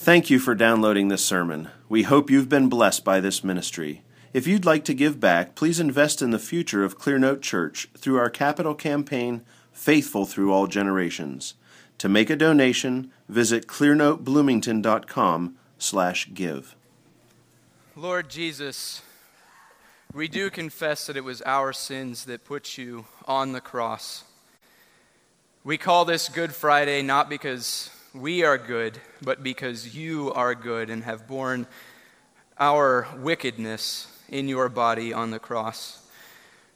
Thank you for downloading this sermon. We hope you've been blessed by this ministry. If you'd like to give back, please invest in the future of Clearnote Church through our capital campaign, Faithful Through All Generations. To make a donation, visit clearnotebloomington.com slash give. Lord Jesus, we do confess that it was our sins that put you on the cross. We call this Good Friday not because we are good, but because you are good and have borne our wickedness in your body on the cross.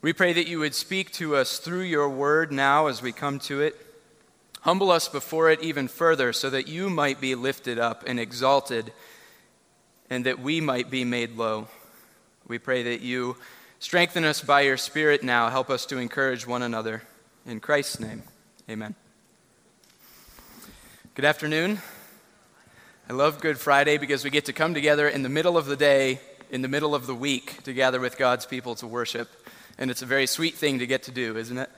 We pray that you would speak to us through your word now as we come to it. Humble us before it even further so that you might be lifted up and exalted and that we might be made low. We pray that you strengthen us by your Spirit now. Help us to encourage one another. In Christ's name, amen. Good afternoon. I love Good Friday because we get to come together in the middle of the day, in the middle of the week, to gather with God's people to worship. And it's a very sweet thing to get to do, isn't it?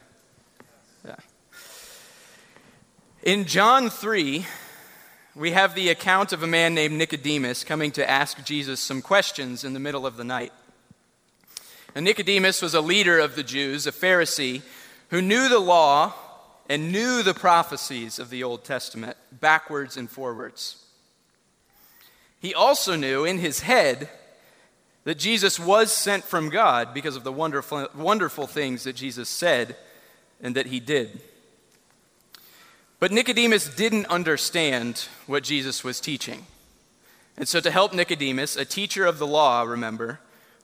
Yeah. In John 3, we have the account of a man named Nicodemus coming to ask Jesus some questions in the middle of the night. And Nicodemus was a leader of the Jews, a Pharisee, who knew the law and knew the prophecies of the Old Testament backwards and forwards. He also knew in his head that Jesus was sent from God because of the wonderful, wonderful things that Jesus said and that he did. But Nicodemus didn't understand what Jesus was teaching. And so, to help Nicodemus, a teacher of the law, remember,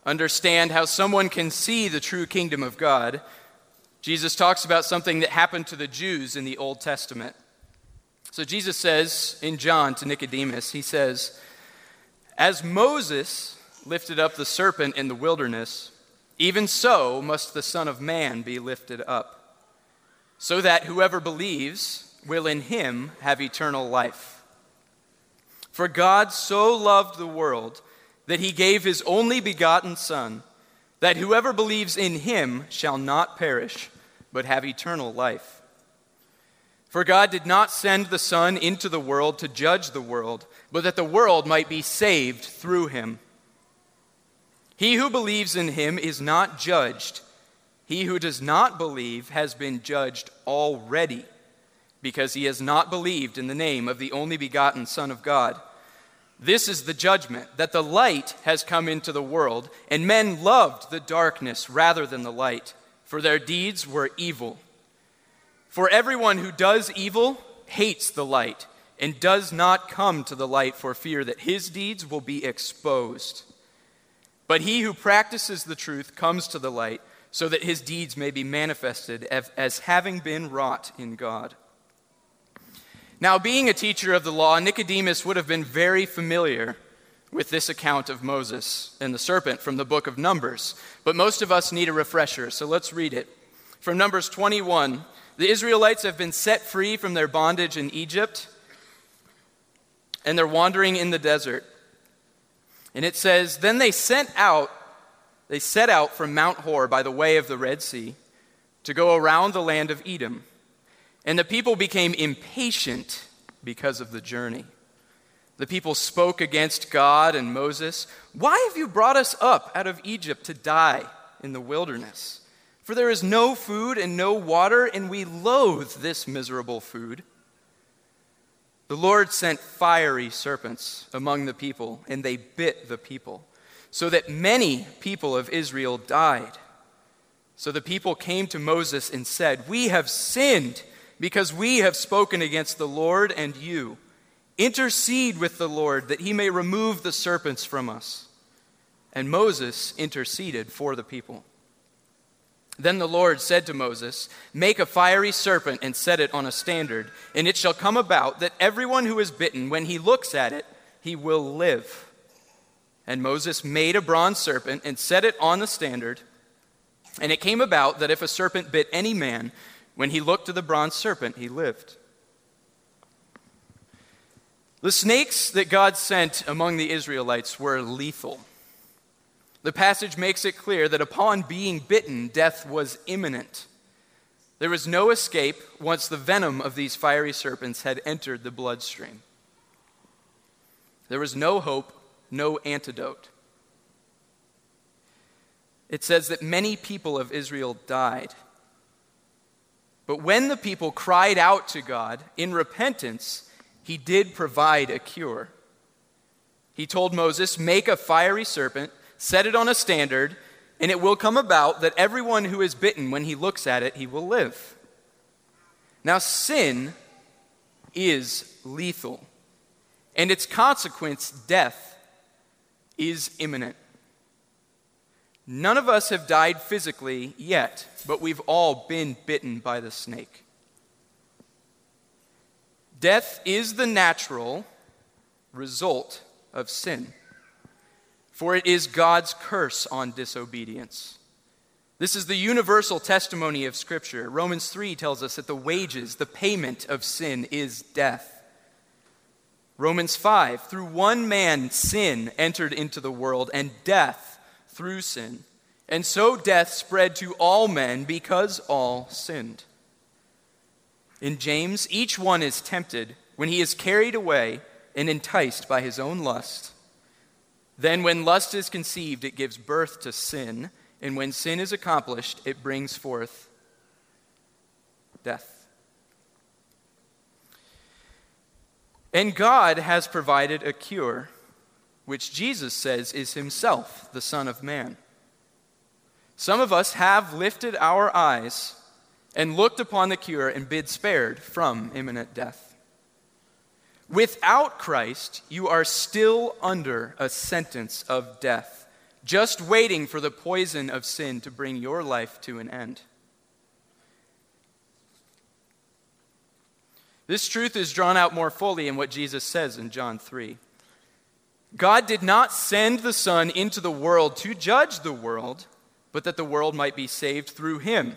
understand how someone can see the true kingdom of God, Jesus talks about something that happened to the Jews in the Old Testament. So Jesus says in John to Nicodemus, he says, As Moses lifted up the serpent in the wilderness, even so must the Son of Man be lifted up, so that whoever believes will in him have eternal life. For God so loved the world that he gave his only begotten Son that whoever believes in him shall not perish, but have eternal life. For God did not send the Son into the world to judge the world, but that the world might be saved through him. He who believes in him is not judged. He who does not believe has been judged already, because he has not believed in the name of the only begotten Son of God. This is the judgment that the light has come into the world, and men loved the darkness rather than the light, for their deeds were evil. For everyone who does evil hates the light and does not come to the light for fear that his deeds will be exposed. But he who practices the truth comes to the light so that his deeds may be manifested as having been wrought in God. Now, being a teacher of the law, Nicodemus would have been very familiar with this account of Moses and the serpent from the book of Numbers. But most of us need a refresher, so let's read it. From Numbers 21 The Israelites have been set free from their bondage in Egypt, and they're wandering in the desert. And it says, Then they sent out, they set out from Mount Hor by the way of the Red Sea to go around the land of Edom. And the people became impatient because of the journey. The people spoke against God and Moses. Why have you brought us up out of Egypt to die in the wilderness? For there is no food and no water, and we loathe this miserable food. The Lord sent fiery serpents among the people, and they bit the people, so that many people of Israel died. So the people came to Moses and said, We have sinned because we have spoken against the Lord and you. Intercede with the Lord that he may remove the serpents from us. And Moses interceded for the people. Then the Lord said to Moses, Make a fiery serpent and set it on a standard, and it shall come about that everyone who is bitten, when he looks at it, he will live. And Moses made a bronze serpent and set it on the standard. And it came about that if a serpent bit any man, when he looked to the bronze serpent, he lived. The snakes that God sent among the Israelites were lethal. The passage makes it clear that upon being bitten, death was imminent. There was no escape once the venom of these fiery serpents had entered the bloodstream. There was no hope, no antidote. It says that many people of Israel died. But when the people cried out to God in repentance, he did provide a cure. He told Moses, Make a fiery serpent, set it on a standard, and it will come about that everyone who is bitten, when he looks at it, he will live. Now, sin is lethal, and its consequence, death, is imminent. None of us have died physically yet, but we've all been bitten by the snake. Death is the natural result of sin, for it is God's curse on disobedience. This is the universal testimony of Scripture. Romans 3 tells us that the wages, the payment of sin, is death. Romans 5 through one man, sin entered into the world, and death through sin. And so death spread to all men because all sinned. In James, each one is tempted when he is carried away and enticed by his own lust. Then, when lust is conceived, it gives birth to sin. And when sin is accomplished, it brings forth death. And God has provided a cure, which Jesus says is himself the Son of Man. Some of us have lifted our eyes and looked upon the cure and been spared from imminent death. Without Christ, you are still under a sentence of death, just waiting for the poison of sin to bring your life to an end. This truth is drawn out more fully in what Jesus says in John 3. God did not send the Son into the world to judge the world, but that the world might be saved through him.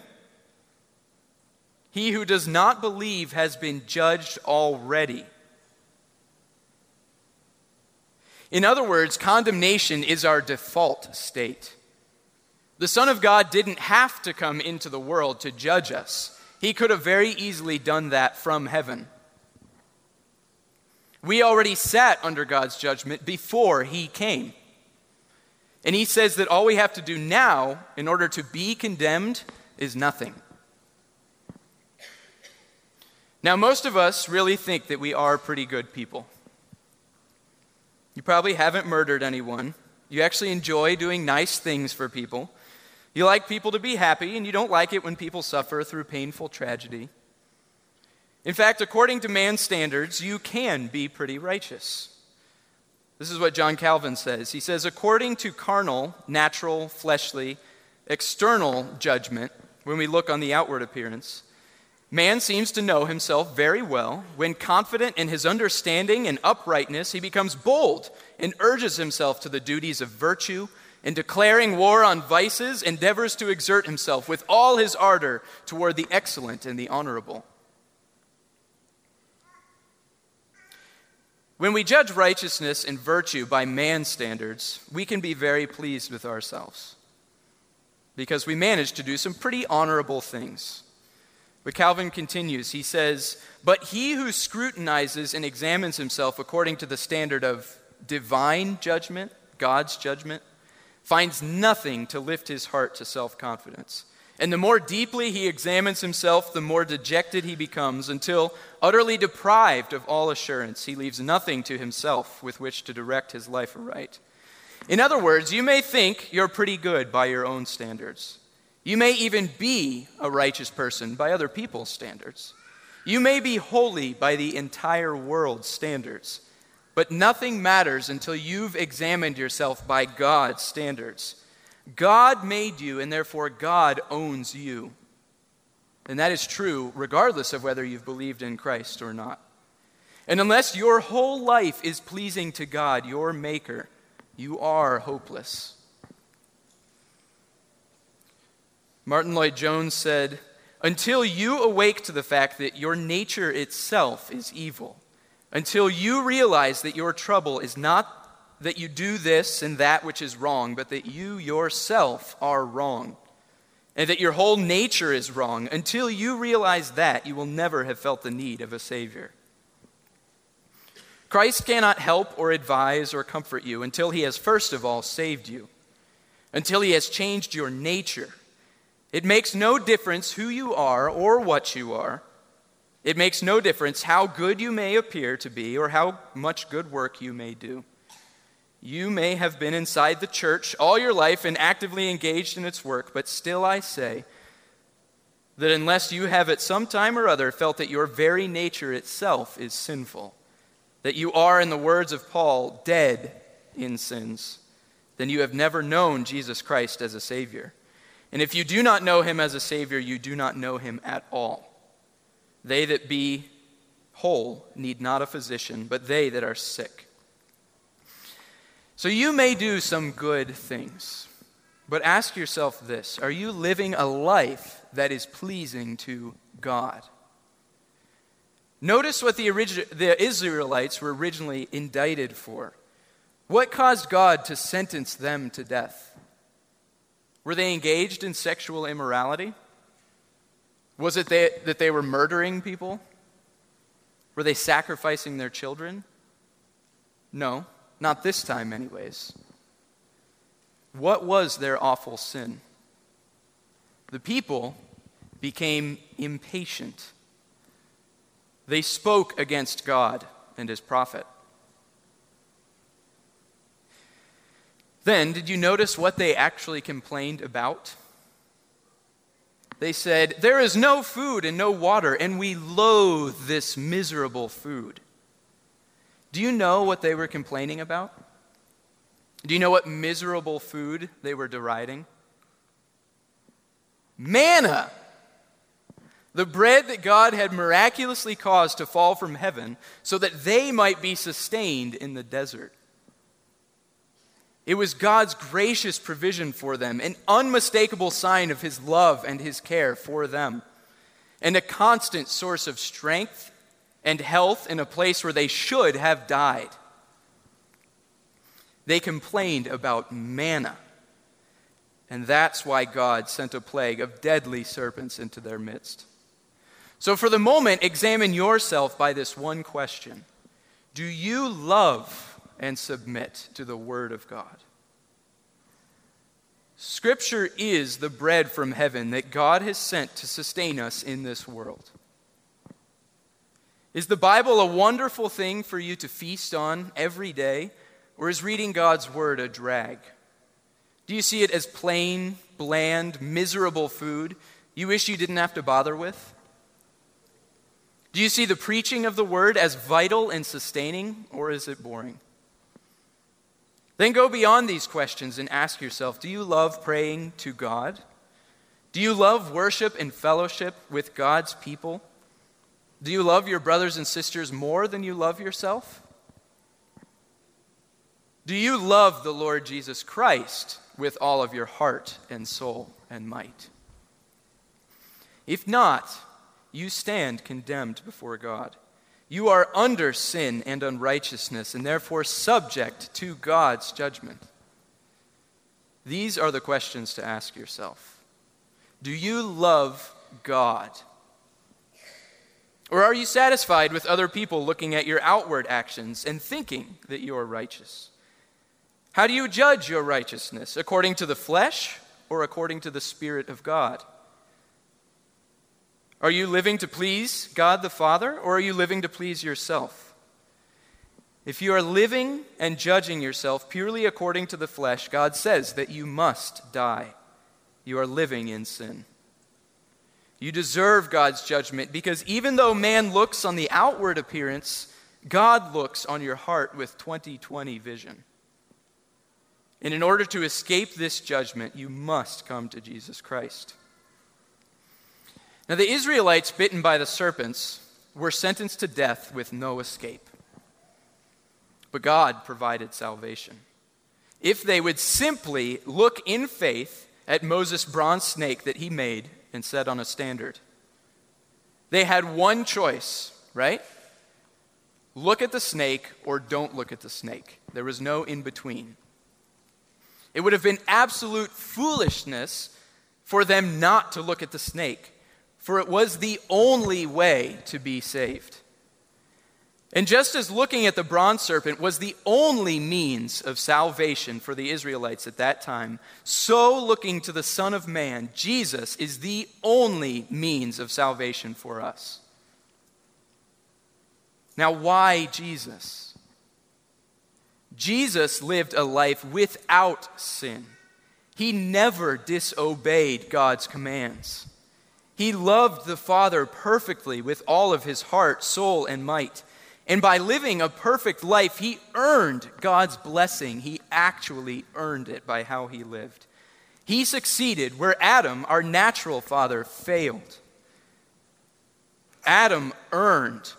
He who does not believe has been judged already. In other words, condemnation is our default state. The Son of God didn't have to come into the world to judge us, He could have very easily done that from heaven. We already sat under God's judgment before He came. And He says that all we have to do now in order to be condemned is nothing. Now, most of us really think that we are pretty good people. You probably haven't murdered anyone. You actually enjoy doing nice things for people. You like people to be happy, and you don't like it when people suffer through painful tragedy. In fact, according to man's standards, you can be pretty righteous. This is what John Calvin says. He says, according to carnal, natural, fleshly, external judgment, when we look on the outward appearance, Man seems to know himself very well. When confident in his understanding and uprightness, he becomes bold and urges himself to the duties of virtue. In declaring war on vices, endeavors to exert himself with all his ardor toward the excellent and the honorable. When we judge righteousness and virtue by man's standards, we can be very pleased with ourselves because we manage to do some pretty honorable things. But Calvin continues. He says, But he who scrutinizes and examines himself according to the standard of divine judgment, God's judgment, finds nothing to lift his heart to self confidence. And the more deeply he examines himself, the more dejected he becomes, until, utterly deprived of all assurance, he leaves nothing to himself with which to direct his life aright. In other words, you may think you're pretty good by your own standards. You may even be a righteous person by other people's standards. You may be holy by the entire world's standards. But nothing matters until you've examined yourself by God's standards. God made you, and therefore God owns you. And that is true regardless of whether you've believed in Christ or not. And unless your whole life is pleasing to God, your Maker, you are hopeless. Martyn Lloyd-Jones said, Until you awake to the fact that your nature itself is evil, until you realize that your trouble is not that you do this and that which is wrong, but that you yourself are wrong, and that your whole nature is wrong, until you realize that, you will never have felt the need of a Savior. Christ cannot help or advise or comfort you until he has first of all saved you, until he has changed your nature. It makes no difference who you are or what you are. It makes no difference how good you may appear to be or how much good work you may do. You may have been inside the church all your life and actively engaged in its work, but still I say that unless you have at some time or other felt that your very nature itself is sinful, that you are, in the words of Paul, dead in sins, then you have never known Jesus Christ as a Savior. And if you do not know him as a Savior, you do not know him at all. They that be whole need not a physician, but they that are sick. So you may do some good things, but ask yourself this Are you living a life that is pleasing to God? Notice what the, origi- the Israelites were originally indicted for. What caused God to sentence them to death? Were they engaged in sexual immorality? Was it they, that they were murdering people? Were they sacrificing their children? No. Not this time, anyways. What was their awful sin? The people became impatient. They spoke against God and his prophet. Then, did you notice what they actually complained about? They said, There is no food and no water, and we loathe this miserable food. Do you know what they were complaining about? Do you know what miserable food they were deriding? Manna. The bread that God had miraculously caused to fall from heaven so that they might be sustained in the desert. It was God's gracious provision for them, an unmistakable sign of His love and His care for them, and a constant source of strength and health in a place where they should have died. They complained about manna. And that's why God sent a plague of deadly serpents into their midst. So, for the moment, examine yourself by this one question Do you love and submit to the Word of God? Scripture is the bread from heaven that God has sent to sustain us in this world. Is the Bible a wonderful thing for you to feast on every day, or is reading God's Word a drag? Do you see it as plain, bland, miserable food you wish you didn't have to bother with? Do you see the preaching of the Word as vital and sustaining, or is it boring? Then go beyond these questions and ask yourself Do you love praying to God? Do you love worship and fellowship with God's people? Do you love your brothers and sisters more than you love yourself? Do you love the Lord Jesus Christ with all of your heart and soul and might? If not, you stand condemned before God. You are under sin and unrighteousness, and therefore subject to God's judgment. These are the questions to ask yourself Do you love God? Or are you satisfied with other people looking at your outward actions and thinking that you are righteous? How do you judge your righteousness? According to the flesh or according to the Spirit of God? Are you living to please God the Father or are you living to please yourself? If you are living and judging yourself purely according to the flesh, God says that you must die. You are living in sin. You deserve God's judgment because even though man looks on the outward appearance, God looks on your heart with 2020 vision. And in order to escape this judgment, you must come to Jesus Christ. Now, the Israelites bitten by the serpents were sentenced to death with no escape. But God provided salvation. If they would simply look in faith at Moses' bronze snake that he made and set on a standard. They had one choice, right? Look at the snake or don't look at the snake. There was no in between. It would have been absolute foolishness for them not to look at the snake, for it was the only way to be saved. And just as looking at the bronze serpent was the only means of salvation for the Israelites at that time, so looking to the Son of Man, Jesus is the only means of salvation for us. Now, why Jesus? Jesus lived a life without sin. He never disobeyed God's commands. He loved the Father perfectly with all of his heart, soul, and might. And by living a perfect life, he earned God's blessing. He actually earned it by how he lived. He succeeded where Adam, our natural father, failed. Adam earned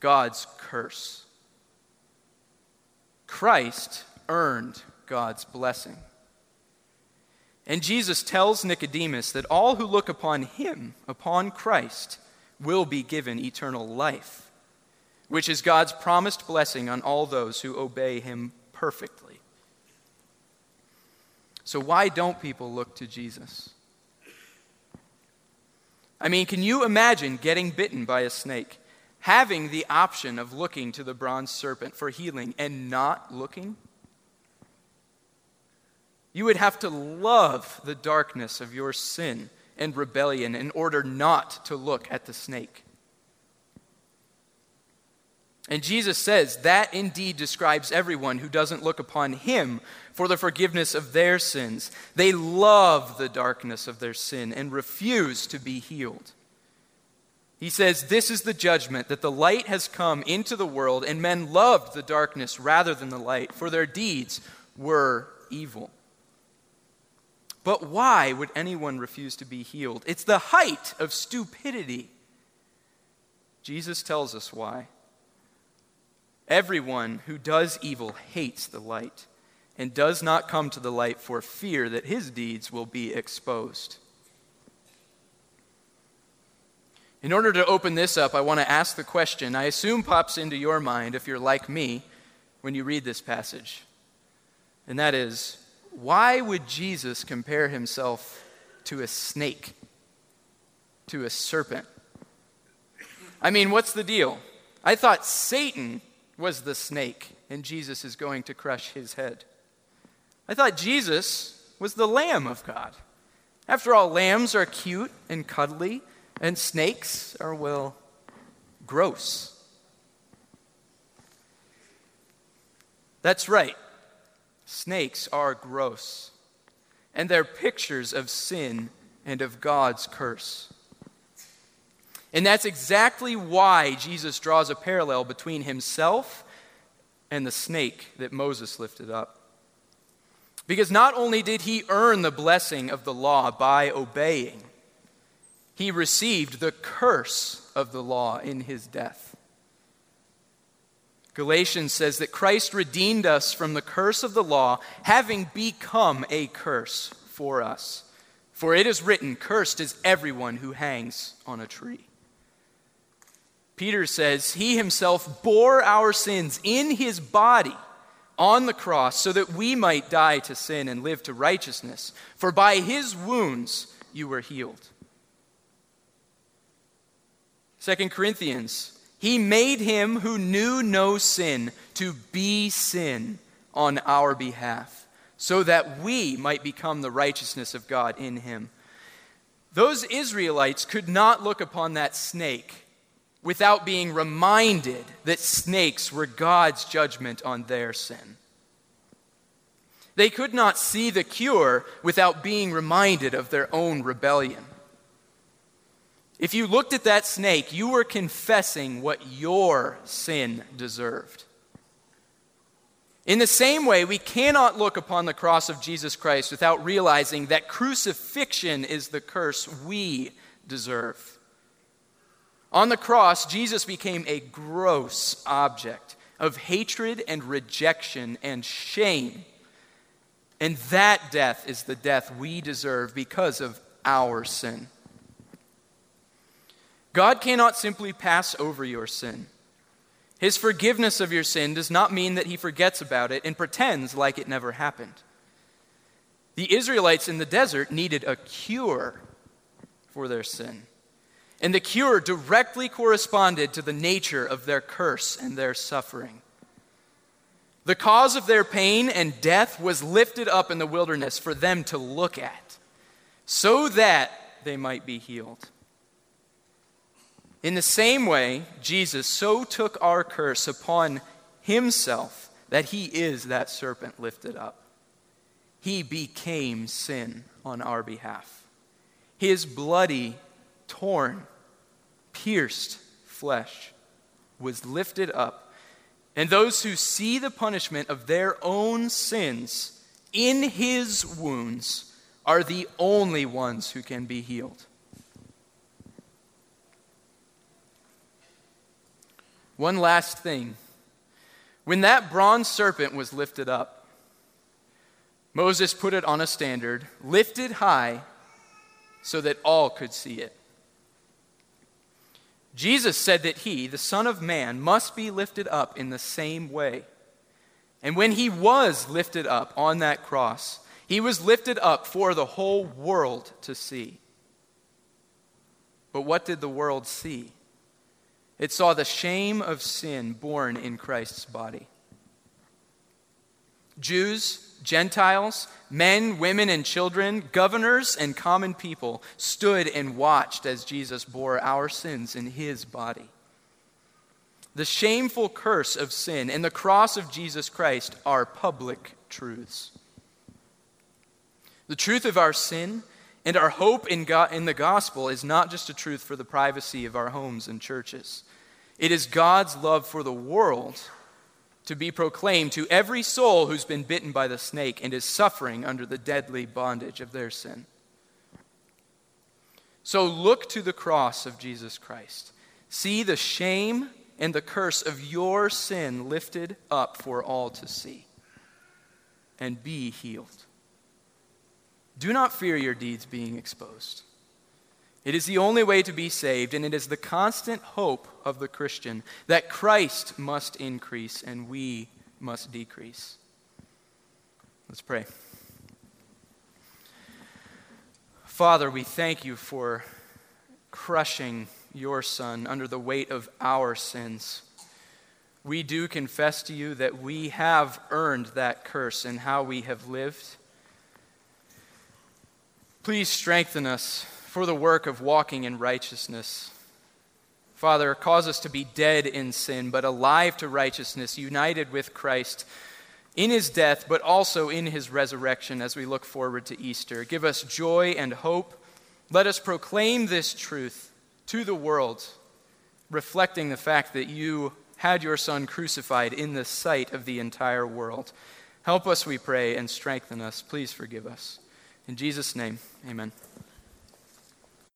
God's curse. Christ earned God's blessing. And Jesus tells Nicodemus that all who look upon him, upon Christ, will be given eternal life which is God's promised blessing on all those who obey him perfectly. So, why don't people look to Jesus? I mean, can you imagine getting bitten by a snake, having the option of looking to the bronze serpent for healing and not looking? You would have to love the darkness of your sin and rebellion in order not to look at the snake. And Jesus says that indeed describes everyone who doesn't look upon him for the forgiveness of their sins. They love the darkness of their sin and refuse to be healed. He says, This is the judgment that the light has come into the world, and men loved the darkness rather than the light, for their deeds were evil. But why would anyone refuse to be healed? It's the height of stupidity. Jesus tells us why. Everyone who does evil hates the light and does not come to the light for fear that his deeds will be exposed. In order to open this up, I want to ask the question I assume pops into your mind if you're like me when you read this passage. And that is why would Jesus compare himself to a snake, to a serpent? I mean, what's the deal? I thought Satan was the snake, and Jesus is going to crush his head. I thought Jesus was the Lamb of God. After all, lambs are cute and cuddly, and snakes are, well, gross. That's right. Snakes are gross, and they're pictures of sin and of God's curse. And that's exactly why Jesus draws a parallel between himself and the snake that Moses lifted up. Because not only did he earn the blessing of the law by obeying, he received the curse of the law in his death. Galatians says that Christ redeemed us from the curse of the law, having become a curse for us. For it is written, Cursed is everyone who hangs on a tree. Peter says, He himself bore our sins in his body on the cross so that we might die to sin and live to righteousness. For by his wounds you were healed. 2 Corinthians, he made him who knew no sin to be sin on our behalf, so that we might become the righteousness of God in him. Those Israelites could not look upon that snake without being reminded that snakes were God's judgment on their sin. They could not see the cure without being reminded of their own rebellion. If you looked at that snake, you were confessing what your sin deserved. In the same way, we cannot look upon the cross of Jesus Christ without realizing that crucifixion is the curse we deserve. On the cross, Jesus became a gross object of hatred and rejection and shame. And that death is the death we deserve because of our sin. God cannot simply pass over your sin. His forgiveness of your sin does not mean that he forgets about it and pretends like it never happened. The Israelites in the desert needed a cure for their sin. And the cure directly corresponded to the nature of their curse and their suffering. The cause of their pain and death was lifted up in the wilderness for them to look at, so that they might be healed. In the same way, Jesus so took our curse upon himself that he is that serpent lifted up. He became sin on our behalf. His bloody torn, pierced flesh was lifted up, and those who see the punishment of their own sins in his wounds are the only ones who can be healed. One last thing. When that bronze serpent was lifted up, Moses put it on a standard, lifted high, so that all could see it. Jesus said that he, the Son of Man, must be lifted up in the same way. And when he was lifted up on that cross, he was lifted up for the whole world to see. But what did the world see? It saw the shame of sin borne in Christ's body. Jews, Gentiles, men, women, and children, governors, and common people stood and watched as Jesus bore our sins in his body. The shameful curse of sin and the cross of Jesus Christ are public truths. The truth of our sin and our hope in, God, in the gospel is not just a truth for the privacy of our homes and churches. It is God's love for the world to be proclaimed to every soul who's been bitten by the snake and is suffering under the deadly bondage of their sin. So look to the cross of Jesus Christ. See the shame and the curse of your sin lifted up for all to see, and be healed. Do not fear your deeds being exposed. It is the only way to be saved, and it is the constant hope of the Christian that Christ must increase and we must decrease. Let's pray. Father, we thank you for crushing your Son under the weight of our sins. We do confess to you that we have earned that curse in how we have lived. Please strengthen us for the work of walking in righteousness. Father, cause us to be dead in sin, but alive to righteousness, united with Christ in his death, but also in his resurrection as we look forward to Easter. Give us joy and hope. Let us proclaim this truth to the world, reflecting the fact that you had your Son crucified in the sight of the entire world. Help us, we pray, and strengthen us. Please forgive us. In Jesus' name, amen.